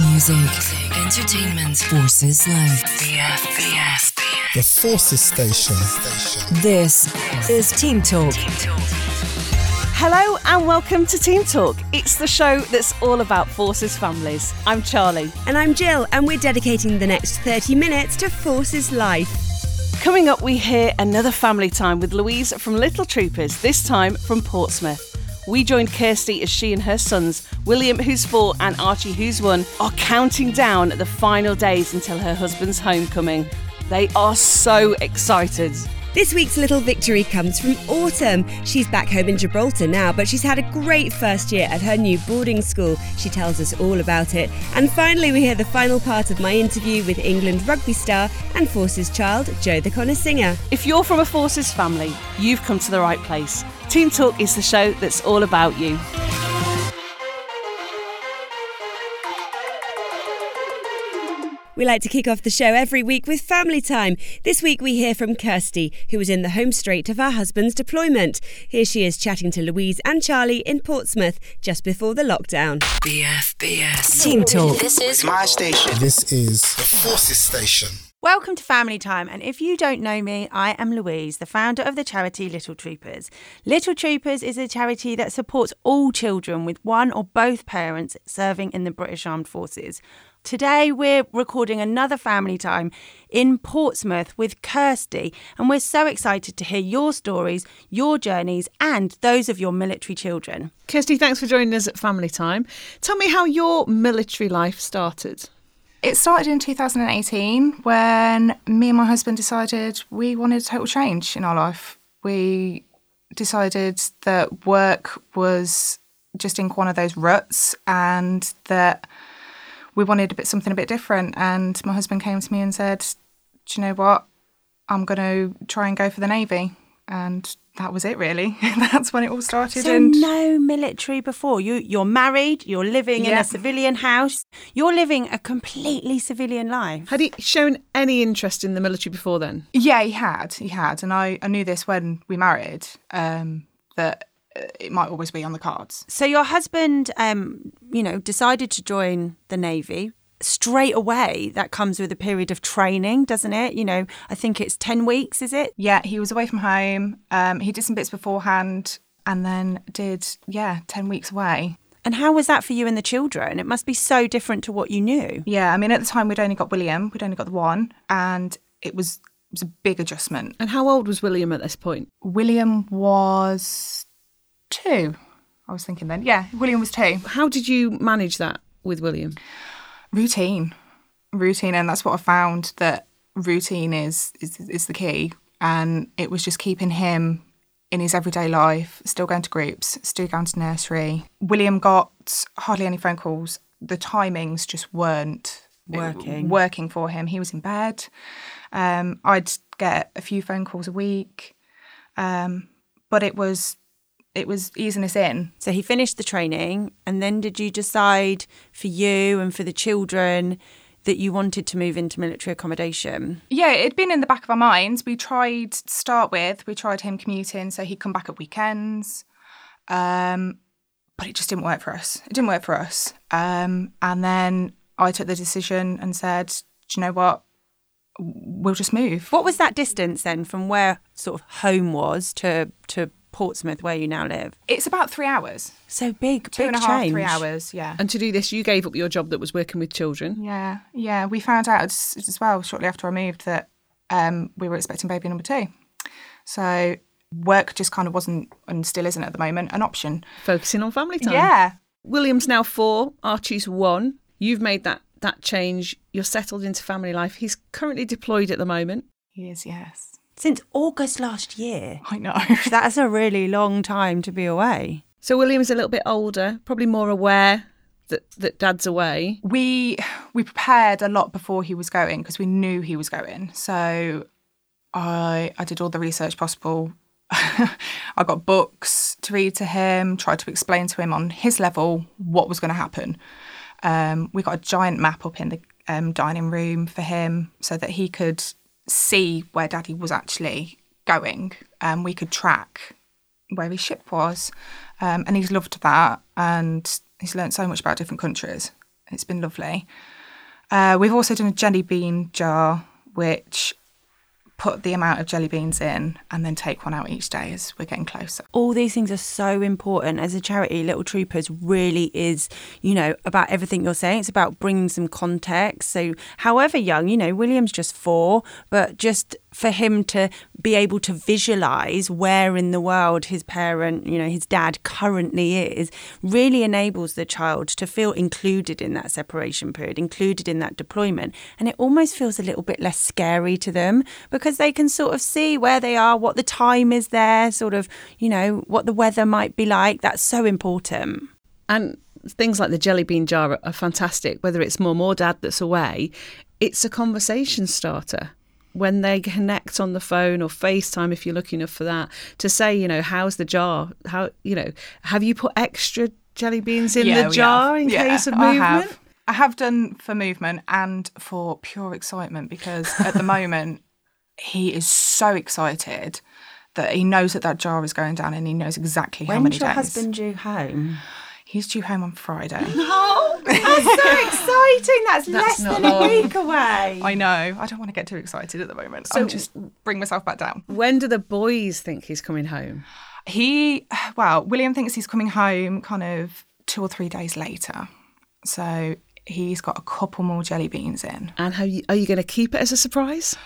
Music, entertainment, forces life. BF, BF, The Forces Station. This is Team Talk. Hello and welcome to Team Talk. It's the show that's all about Forces families. I'm Charlie. And I'm Jill, and we're dedicating the next 30 minutes to Forces Life. Coming up, we hear another family time with Louise from Little Troopers, this time from Portsmouth. We joined Kirsty as she and her sons, William, who's four, and Archie, who's one, are counting down the final days until her husband's homecoming. They are so excited. This week's little victory comes from Autumn. She's back home in Gibraltar now, but she's had a great first year at her new boarding school. She tells us all about it. And finally, we hear the final part of my interview with England rugby star and Forces child, Joe Cokanasiga. If you're from a Forces family, you've come to the right place. Team Talk is the show that's all about you. We like to kick off the show every week with family time. This week we hear from Kirsty, who was in the home straight of her husband's deployment. Here she is chatting to Louise and Charlie in Portsmouth just before the lockdown. BF, BS. Team Talk. This is My station. This is The Forces Station. Welcome to Family Time, and if you don't know me, I am Louise, the founder of the charity Little Troopers. Little Troopers is a charity that supports all children with one or both parents serving in the British Armed Forces. Today, we're recording another family time in Portsmouth with Kirsty, and we're so excited to hear your stories, your journeys, and those of your military children. Kirsty, thanks for joining us at Family Time. Tell me how your military life started. It started in 2018 when me and my husband decided we wanted a total change in our life. We decided that work was just in one of those ruts and that we wanted a bit something a bit different. And my husband came to me and said, Do you know what? I'm going to try and go for the Navy. And that was it, really. That's when it all started. So, and no military before. You, you're married, you're living in a civilian house, you're living a completely civilian life. Had he shown any interest in the military before then? Yeah, he had. He had. And I, I knew this when we married um, that uh, it might always be on the cards. So your husband, um, you know, decided to join the navy. Straight away, that comes with a period of training, doesn't it? You know, I think it's ten weeks, is it? Yeah, he was away from home. Um, he did some bits beforehand and then did, yeah, 10 weeks away. And how was that for you and the children? It must be so different to what you knew. Yeah, I mean, at the time, we'd only got William, we'd only got the one, and it was, it was a big adjustment. And how old was William at this point? William was two. I was thinking then. Yeah, William was two. How did you manage that with William? Routine routine and that's what i found that routine is is, is the key. And it was just keeping him in his everyday life still going to groups still going to nursery. William got hardly any phone calls. The timings just weren't Working. working for him. He was in bed. Um, i'd get a few phone calls a week. Um, but it was it was easing us in So he finished the training, and then did you decide for you and for the children that you wanted to move into military accommodation? Yeah, it'd been in the back of our minds. We tried to start with, we tried him commuting so he'd come back at weekends. Um, but it just didn't work for us. It didn't work for us. Um, and then I took the decision and said, Do you know what? We'll just move. What was that distance then from where sort of home was to to Portsmouth, where you now live? It's about three hours. So big, Two big and a half, change. three hours, yeah. And to do this, you gave up your job that was working with children. Yeah, yeah. We found out as, as well shortly after I moved that um, we were expecting baby number two. So work just kind of wasn't, and still isn't at the moment, an option. Focusing on family time. Yeah. William's now four, Archie's one. You've made that that change. You're settled into family life. He's currently deployed at the moment. He is, yes. Since August last year. I know. That's a really long time to be away. So William's a little bit older, probably more aware that, that dad's away. we we prepared a lot before he was going because we knew he was going. So I I did all the research possible. I got books to read to him, tried to explain to him on his level what was going to happen. Um, we got a giant map up in the um, dining room for him so that he could see where Daddy was actually going. Um, we could track where his ship was, um, and he's loved that. And he's learnt so much about different countries. it's been lovely. Uh, we've also done a jelly bean jar, which put the amount of jelly beans in and then take one out each day as we're getting closer. all these things are so important. As a charity little troopers really is you know about everything you're saying. It's about bringing some context. So however young you know william's just four but just for him to be able to visualize where in the world his parent you know his dad currently is really enables the child to feel included in that separation period included in that deployment. And it almost feels a little bit less scary to them because they can sort of see where they are what the time is there sort of you know what the weather might be like. That's so important. And things like the jelly bean jar are fantastic, whether it's mum or dad that's away. It's a conversation starter when they connect on the phone or FaceTime if you're lucky enough for that to say, you know, how's the jar? How, you know, have you put extra jelly beans in Yeah, the jar have. in Yeah, case of I movement? have. I have done for movement and for pure excitement because at the moment he is so excited that he knows that that jar is going down and he knows exactly how many days. when's your days. husband due home He's due home on Friday. oh that's so exciting that's, less not than a week away I know. I don't want to get too excited at the moment. So I'll just bring myself back down. When do the boys think he's coming home? He, well, William thinks he's coming home kind of two or three days later. So he's got a couple more jelly beans in. And how you, are you going to keep it as a surprise?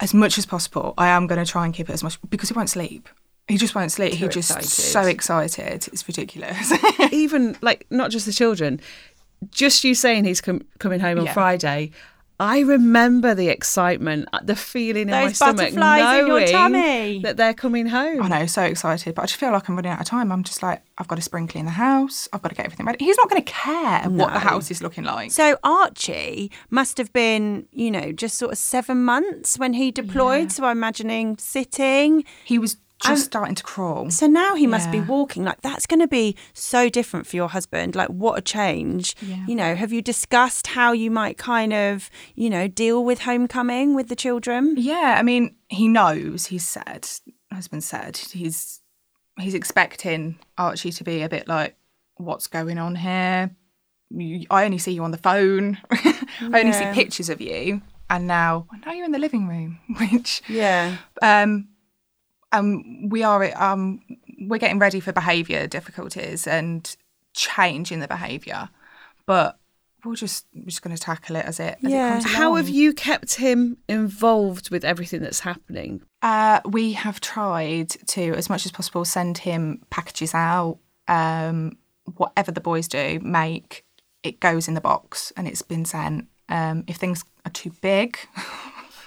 As much as possible, I am going to try and keep it as much because he won't sleep. He just won't sleep. He's just excited. so excited. It's ridiculous. Even like not just the children, just you saying he's com- coming home on Yeah. Friday. I remember the excitement, uh, the feeling in my stomach, butterflies in your knowing tummy. that they're coming home. I know, so excited, but I just feel like I'm running out of time. I'm just like, I've got to spring clean the house. I've got to get everything ready. He's not going to care what the house is looking like. So Archie must have been, you know, just sort of seven months when he deployed. So I'm imagining sitting. He was just I'm- starting to crawl. So now he must be walking. Like that's going to be so different for your husband. Like what a change. Yeah. You know, have you discussed how you might kind of, you know, deal with homecoming with the children? Yeah, I mean, he knows. He's said, husband said, he's he's expecting Archie to be a bit like, "What's going on here? You, I only see you on the phone. I only see pictures of you, and now now you're in the living room, which Yeah. um, um, we are um, we're getting ready for behaviour difficulties and change in the behaviour, but we're just we're just going to tackle it as it as Yeah. it comes How have you kept him involved with everything that's happening? Uh, we have tried to, as much as possible, send him packages out. Um, whatever the boys do, make it goes in the box and it's been sent. Um, if things are too big,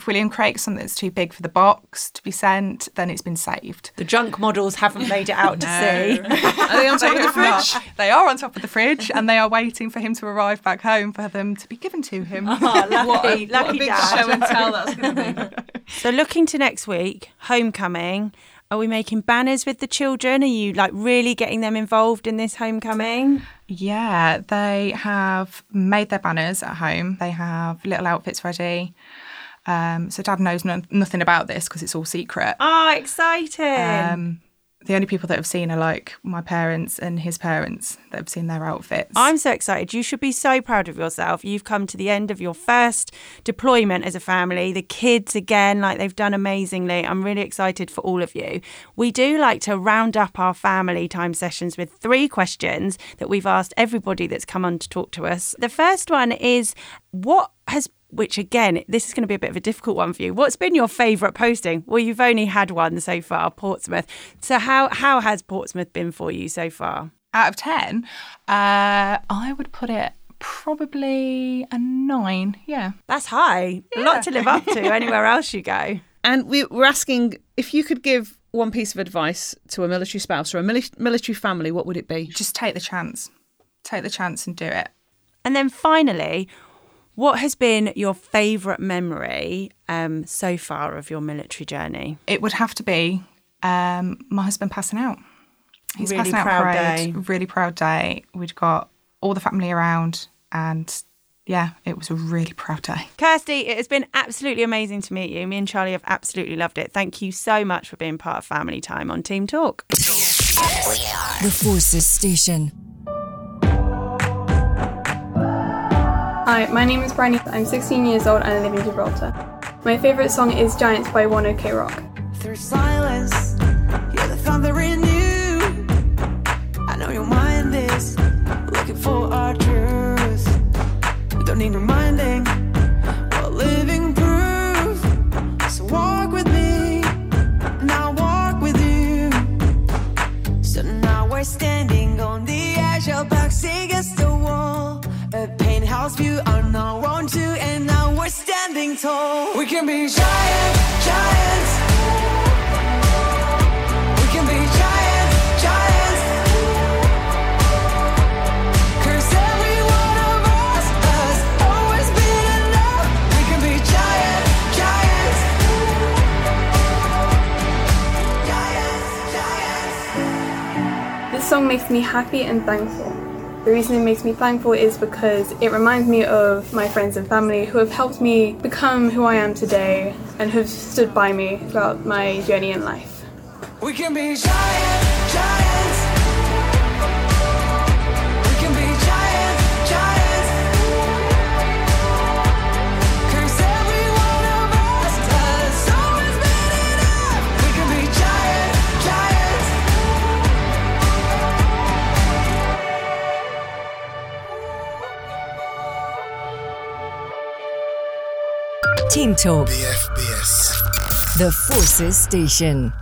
if William creates something that's too big for the box to be sent, then it's been saved. The junk models haven't made it out to sea. Are they on top of the are fridge? They are on top of the fridge and they are waiting for him to arrive back home for them to be given to him. Oh, lucky, What a lucky big dad. show and tell that's going to be. So looking to next week, homecoming. Are we making banners with the children? Are you like really getting them involved in this homecoming? Yeah, they have made their banners at home. They have little outfits ready. Um, so dad knows no- nothing about this because it's all secret. Oh, exciting. Um, the only people that have seen are like my parents and his parents that have seen their outfits. I'm so excited. You should be so proud of yourself. You've come to the end of your first deployment as a family. The kids, again, like they've done amazingly. I'm really excited for all of you. We do like to round up our family time sessions with three questions that we've asked everybody that's come on to talk to us. The first one is what has which again, this is going to be a bit of a difficult one for you. What's been your favourite posting? Well, you've only had one so far, Portsmouth. So how how has Portsmouth been for you so far? Out of 10, uh, I would put it probably a nine. Yeah. That's high. A lot to live up to anywhere else you go. And we were asking if you could give one piece of advice to a military spouse or a mili- military family, what would it be? Just take the chance. Take the chance and do it. And then finally, what has been your favourite memory um, so far of your military journey? It would have to be um, my husband passing out. He's Really passing out proud parade. day. Really proud day. We'd got all the family around, and yeah, it was a really proud day. Kirsty, it has been absolutely amazing to meet you. Me and Charlie have absolutely loved it. Thank you so much for being part of Family Time on Team Talk. The Forces Station. Hi, my name is Bryony. I'm 16 years old and I live in Gibraltar. My favourite song is Giants by 1OK Rock. Makes me happy and thankful. The reason it makes me thankful is because it reminds me of my friends and family who have helped me become who I am today and who have stood by me throughout my journey in life. We can be giant, giants. Team Talk, BFBS. the Forces Station.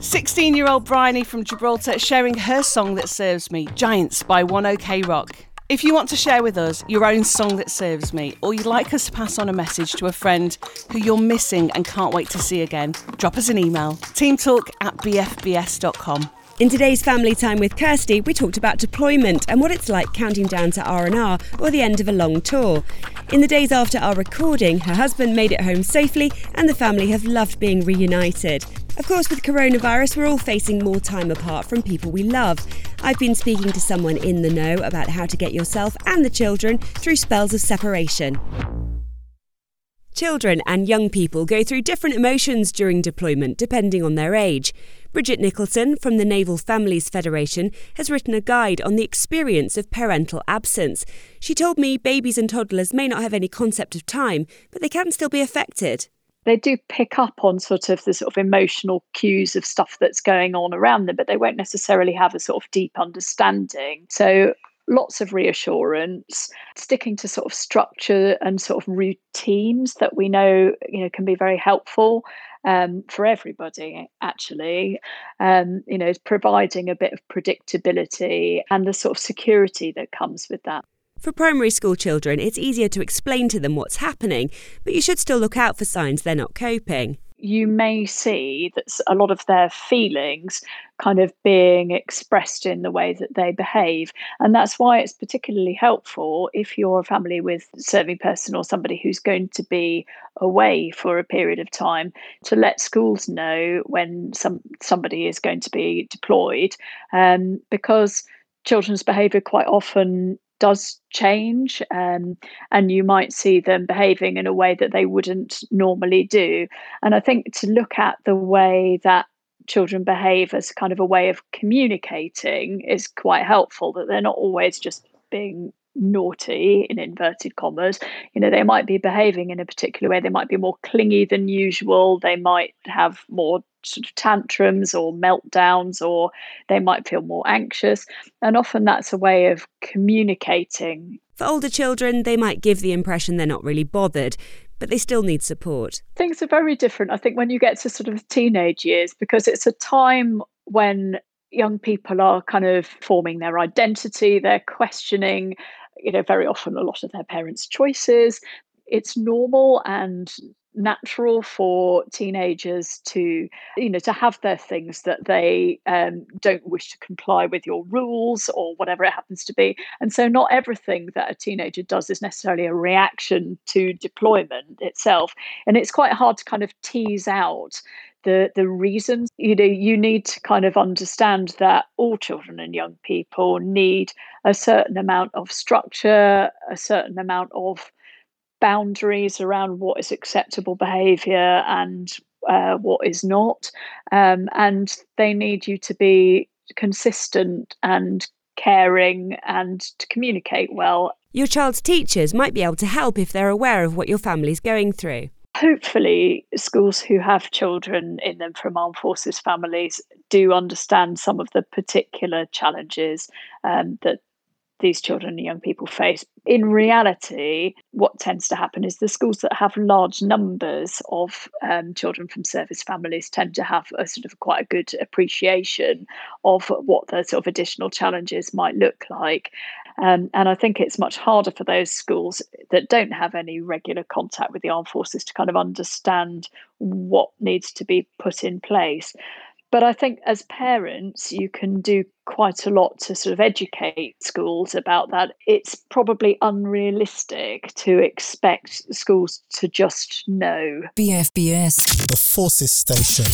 16 year old Bryony from Gibraltar sharing her song that serves me, Giants by 1OK Rock. If you want to share with us your own song that serves me, or you'd like us to pass on a message to a friend who you're missing and can't wait to see again, drop us an email teamtalk at bfbs.com. In today's family time with Kirsty, we talked about deployment and what it's like counting down to R&R or the end of a long tour. In the days after our recording, her husband made it home safely and the family have loved being reunited. Of course, with coronavirus, we're all facing more time apart from people we love. I've been speaking to someone in the know about how to get yourself and the children through spells of separation. Children and young people go through different emotions during deployment depending on their age. Bridget Nicholson from the Naval Families Federation has written a guide on the experience of parental absence. She told me babies and toddlers may not have any concept of time, but they can still be affected. they do pick up on sort of the sort of emotional cues of stuff that's going on around them, but they won't necessarily have a sort of deep understanding. So lots of reassurance, sticking to sort of structure and sort of routines that we know, you know, can be very helpful. Um, for everybody, actually, um, you know, providing a bit of predictability and the sort of security that comes with that. For primary school children, it's easier to explain to them what's happening, but you should still look out for signs they're not coping. You may see that a lot of their feelings kind of being expressed in the way that they behave. And that's why it's particularly helpful if you're a family with a serving person or somebody who's going to be away for a period of time to let schools know when some somebody is going to be deployed um, because children's behaviour quite often does change um, and you might see them behaving in a way that they wouldn't normally do. And i think to look at the way that children behave as kind of a way of communicating is quite helpful that they're not always just being naughty in inverted commas you know they might be behaving in a particular way they might be more clingy than usual they might have more sort of tantrums or meltdowns or they might feel more anxious and often that's a way of communicating For older children, they might give the impression they're not really bothered, but they still need support. things are very different i think when you get to sort of teenage years because it's a time when young people are kind of forming their identity they're questioning you know very often a lot of their parents choices. It's normal and natural for teenagers to you know to have their things that they um, don't wish to comply with your rules or whatever it happens to be. And so not everything that a teenager does is necessarily a reaction to deployment itself. And it's quite hard to kind of tease out the the reasons you know you need to kind of understand that all children and young people need a certain amount of structure a certain amount of boundaries around what is acceptable behavior and uh, what is not um, and they need you to be consistent and caring and to communicate well. Your child's teachers might be able to help if they're aware of what your family's going through. Hopefully, schools who have children in them from armed forces families do understand some of the particular challenges um, that these children and young people face. In reality, what tends to happen is the schools that have large numbers of um, children from service families tend to have a sort of quite a good appreciation of what the sort of additional challenges might look like. Um, and I think it's much harder for those schools that don't have any regular contact with the armed forces to kind of understand what needs to be put in place. But I think as parents, you can do quite a lot to sort of educate schools about that. It's probably unrealistic to expect schools to just know. BFBS. The Forces Station.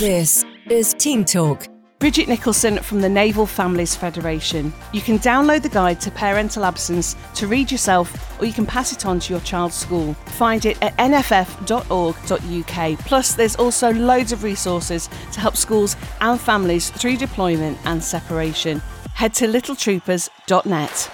This is Team Talk. Bridget Nicholson from the Naval Families Federation. You can download the guide to parental absence to read yourself, or you can pass it on to your child's school. Find it at nff.org.uk. Plus, there's also loads of resources to help schools and families through deployment and separation. Head to littletroopers.net.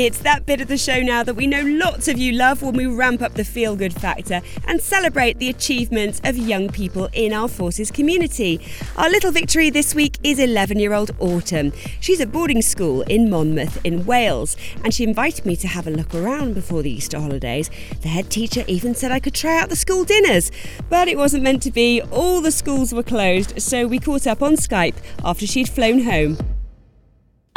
It's that bit of the show now that we know lots of you love when we ramp up the feel good factor and celebrate the achievements of young people in our forces community. Our little victory this week is 11 year old Autumn. She's at boarding school in Monmouth in Wales and she invited me to have a look around before the Easter holidays. The head teacher even said I could try out the school dinners, but it wasn't meant to be. All the schools were closed, so we caught up on Skype after she'd flown home.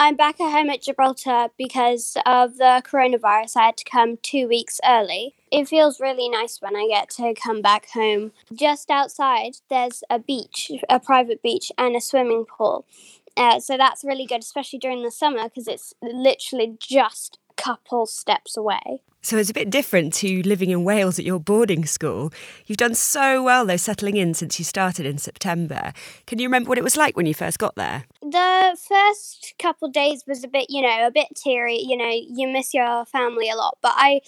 I'm back at home at Gibraltar because of the coronavirus. I had to come two weeks early. It feels really nice when I get to come back home. Just outside, there's a beach, a private beach, and a swimming pool. Uh, so that's really good, especially during the summer because it's literally just couple steps away. So it's a bit different to living in Wales at your boarding school. You've done so well, though, settling in since you started in September. Can you remember what it was like when you first got there? The first couple days was a bit, you know, a bit teary. You know, you miss your family a lot, but I.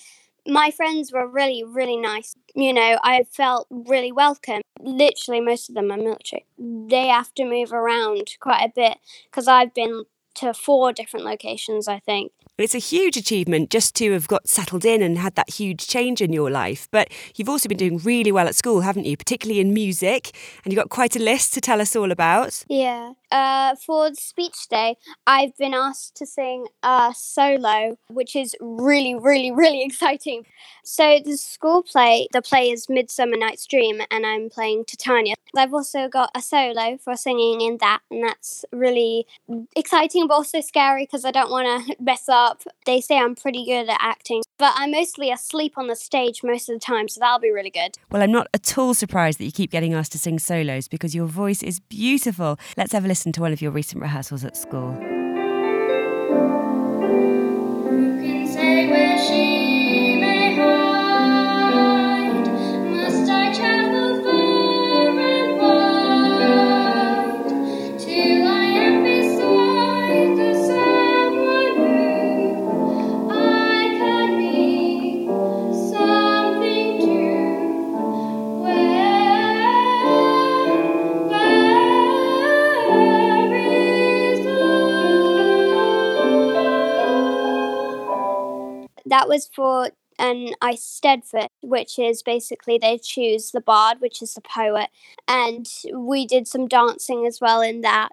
My friends were really, really nice. You know, I felt really welcome. Literally, most of them are military. They have to move around quite a bit because I've been to four different locations, I think. It's a huge achievement just to have got settled in and had that huge change in your life. But you've also been doing really well at school, haven't you? Particularly in music. And you've got quite a list to tell us all about. Yeah. Uh, for speech day, I've been asked to sing a solo, which is really, really, really exciting. So the school play, the play is Midsummer Night's Dream, and I'm playing Titania. I've also got a solo for singing in that, and that's really exciting but also scary because I don't want to mess up. They say I'm pretty good at acting, but I'm mostly asleep on the stage most of the time, so that'll be really good. Well, I'm not at all surprised that you keep getting asked to sing solos because your voice is beautiful. Let's have a listen to one of your recent rehearsals at school. That was for an Eisteddfod, which is basically they choose the bard, which is the poet, and we did some dancing as well in that.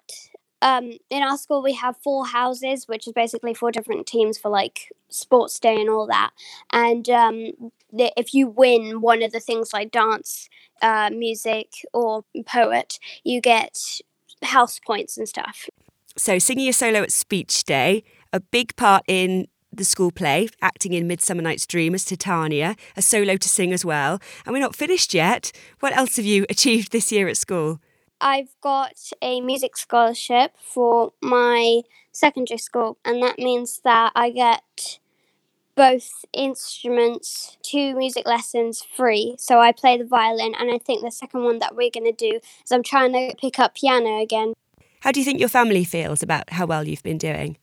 Um, in our school, we have four houses, which is basically four different teams for like sports day and all that. And um, the, if you win one of the things like dance, uh, music, or poet, you get house points and stuff. So, singing a solo at speech day, a big part in the school play, acting in Midsummer Night's Dream as Titania, a solo to sing as well. And we're not finished yet. What else have you achieved this year at school? I've got a music scholarship for my secondary school, and that means that I get both instruments, two music lessons free. So I play the violin, and I think the second one that we're going to do is I'm trying to pick up piano again. How do you think your family feels about how well you've been doing?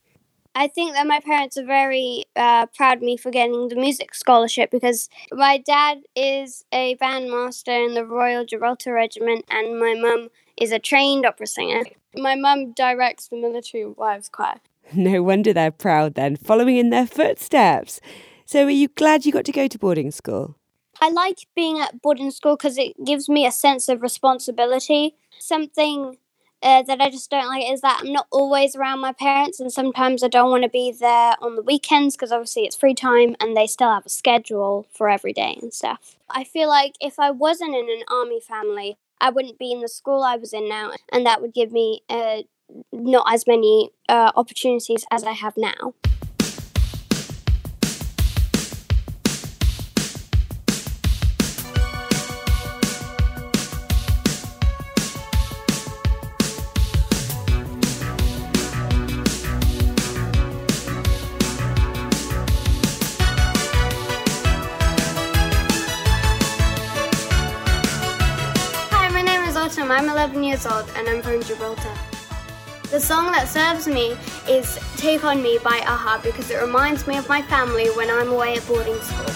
I think that my parents are very uh, proud of me for getting the music scholarship because my dad is a bandmaster in the Royal Gibraltar Regiment and my mum is a trained opera singer. My mum directs the military wives choir. No wonder they're proud then, following in their footsteps. So, are you glad you got to go to boarding school? I like being at boarding school because it gives me a sense of responsibility. Something uh, that I just don't like is that I'm not always around my parents, and sometimes I don't want to be there on the weekends because obviously it's free time and they still have a schedule for every day and stuff. I feel like if I wasn't in an army family, I wouldn't be in the school I was in now, and that would give me uh, not as many uh, opportunities as I have now. That serves me is Take On Me by a-ha because it reminds me of my family when I'm away at boarding school.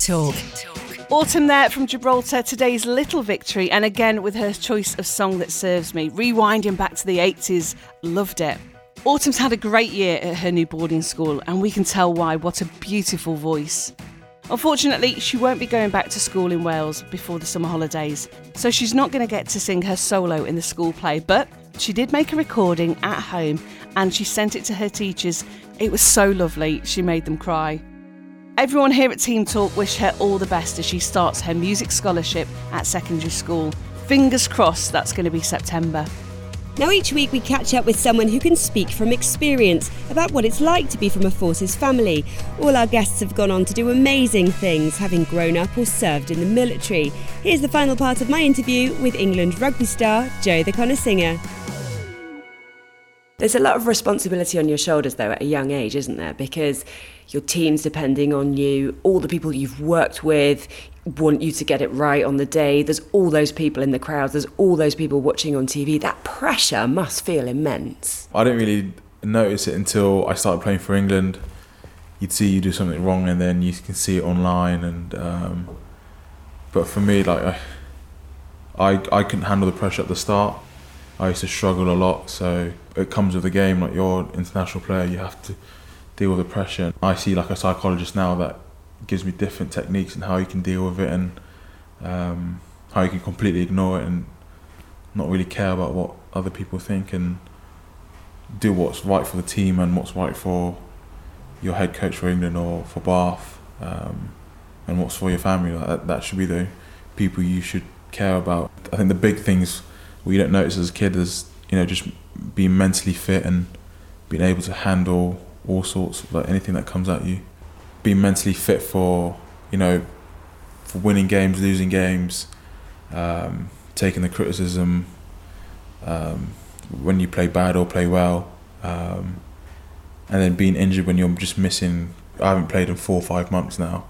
Talk. Autumn there from Gibraltar, today's little victory, and again with her choice of song that serves me. Rewinding back to the 80s, loved it. Autumn's had a great year at her new boarding school, and we can tell why. What a beautiful voice. Unfortunately, she won't be going back to school in Wales before the summer holidays, so she's not going to get to sing her solo in the school play, but she did make a recording at home and she sent it to her teachers. It was so lovely, she made them cry. Everyone here at Team Talk wish her all the best as she starts her music scholarship at secondary school. Fingers crossed that's going to be September. Now, each week we catch up with someone who can speak from experience about what it's like to be from a Forces family. All our guests have gone on to do amazing things, having grown up or served in the military. Here's the final part of my interview with England rugby star Joe Cokanasiga. There's a lot of responsibility on your shoulders, though, at a young age, isn't there? Because your team's depending on you, all the people you've worked with want you to get it right on the day. There's all those people in the crowds, there's all those people watching on TV. That pressure must feel immense. I didn't really notice it until I started playing for England. You'd see you do something wrong, and then you can see it online. And um, but for me, like I, I, I couldn't handle the pressure at the start. I used to struggle a lot. So it comes with the game. Like you're an international player, you have to deal with the pressure. I see like a psychologist now that gives me different techniques and how you can deal with it and um, how you can completely ignore it and not really care about what other people think and do what's right for the team and what's right for your head coach for England or for Bath um, and what's for your family. Like that, that should be the people you should care about. I think the big things we don't notice as a kid is you know just being mentally fit and being able to handle all sorts of like anything that comes at you. Being mentally fit for you know for winning games, losing games, um, taking the criticism. Um, when you play bad or play well, um, and then being injured when you're just missing. I haven't played in four or five months now.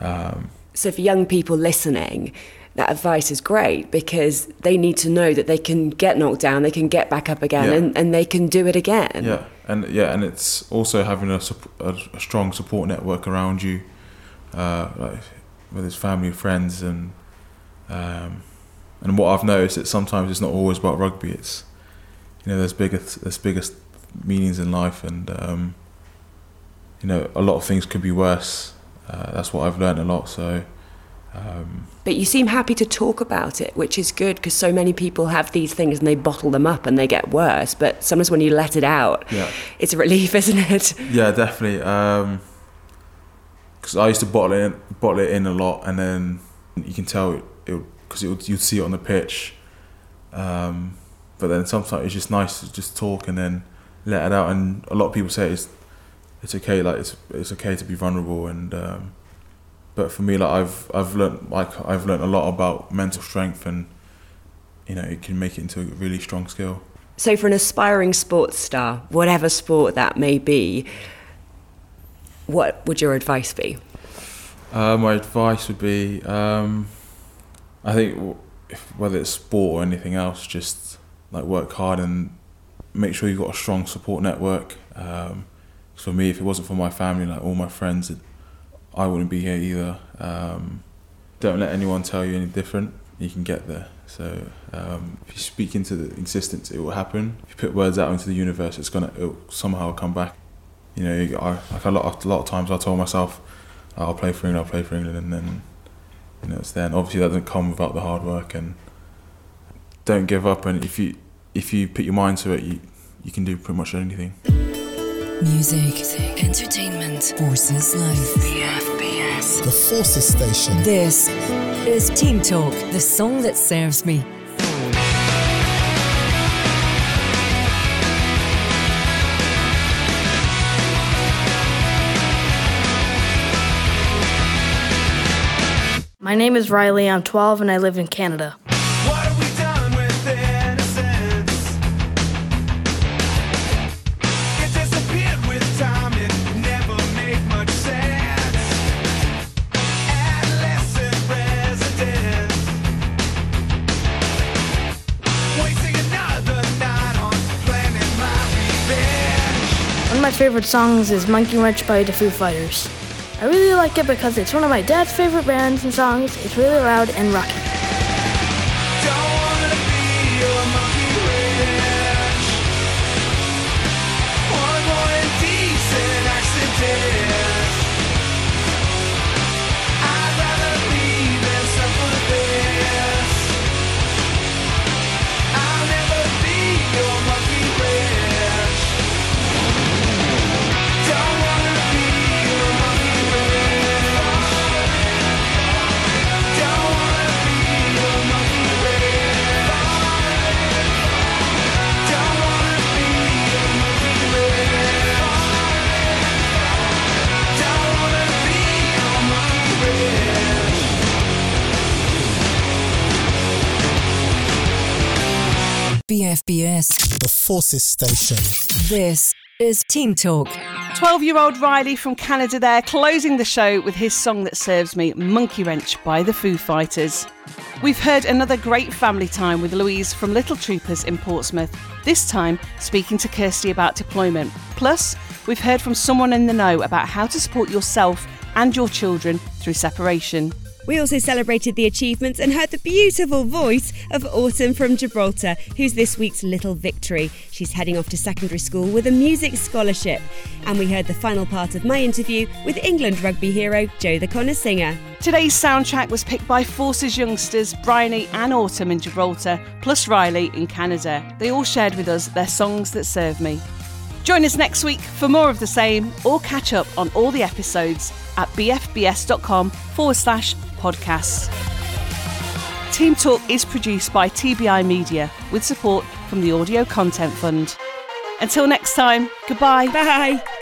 Um, So for young people listening, that advice is great because they need to know that they can get knocked down, they can get back up again, Yeah. and, and they can do it again. Yeah, and yeah, and it's also having a, a, a strong support network around you, uh, like whether it's family, friends, and um, and what I've noticed is sometimes it's not always about rugby. It's you know there's bigger there's bigger meanings in life, and um, you know a lot of things could be worse. Uh, that's what I've learned a lot. So. Um, But you seem happy to talk about it, which is good because so many people have these things and they bottle them up and they get worse. But sometimes when you let it out, Yeah. it's a relief, isn't it? Yeah, definitely. Because I used to bottle it, in, bottle it in a lot, and then you can tell it because it, would you'd see it on the pitch. Um, but then sometimes it's just nice to just talk and then let it out. And a lot of people say it's it's okay, like it's it's okay to be vulnerable. And um, but for me, like I've I've learned like I've learned a lot about mental strength, and you know it can make it into a really strong skill. So, for an aspiring sports star, whatever sport that may be, what would your advice be? Uh, my advice would be, um, I think if, whether it's sport or anything else, just like work hard and make sure you've got a strong support network. Um, for me, if it wasn't for my family, like all my friends, I wouldn't be here either. Um, don't let anyone tell you any different. You can get there. So um, if you speak into the existence, it will happen. If you put words out into the universe, it's gonna it'll somehow come back. You know, I, like a lot, of, a lot of times I told myself, I'll play for England, I'll play for England, and then you know it's there. And obviously that doesn't come without the hard work and don't give up. And if you if you put your mind to it, you you can do pretty much anything. Music, entertainment, forces life. BFBS. The Forces Station. This is Team Talk, the song that serves me. My name is Riley. I'm 12 and I live in Canada. Favorite songs is Monkey Wrench by the Foo Fighters. I really like it because it's one of my dad's favorite bands and songs. It's really loud and rocky. The Station. This is Team Talk. 12 year old Riley from Canada there, closing the show with his song that serves me, Monkey Wrench by the Foo Fighters. We've heard another great family time with Louise from Little Troopers in Portsmouth, this time speaking to Kirsty about deployment. Plus, we've heard from someone in the know about how to support yourself and your children through separation. We also celebrated the achievements and heard the beautiful voice of Autumn from Gibraltar, who's this week's little victory. She's heading off to secondary school with a music scholarship. And we heard the final part of my interview with England rugby hero Joe Cokanasiga. Today's soundtrack was picked by Forces youngsters Bryony and Autumn in Gibraltar, plus Riley in Canada. They all shared with us their songs that serve me. Join us next week for more of the same, or catch up on all the episodes at bfbs.com forward slash podcasts. Team Talk is produced by TBI Media with support from the Audio Content Fund. Until next time, goodbye. Bye.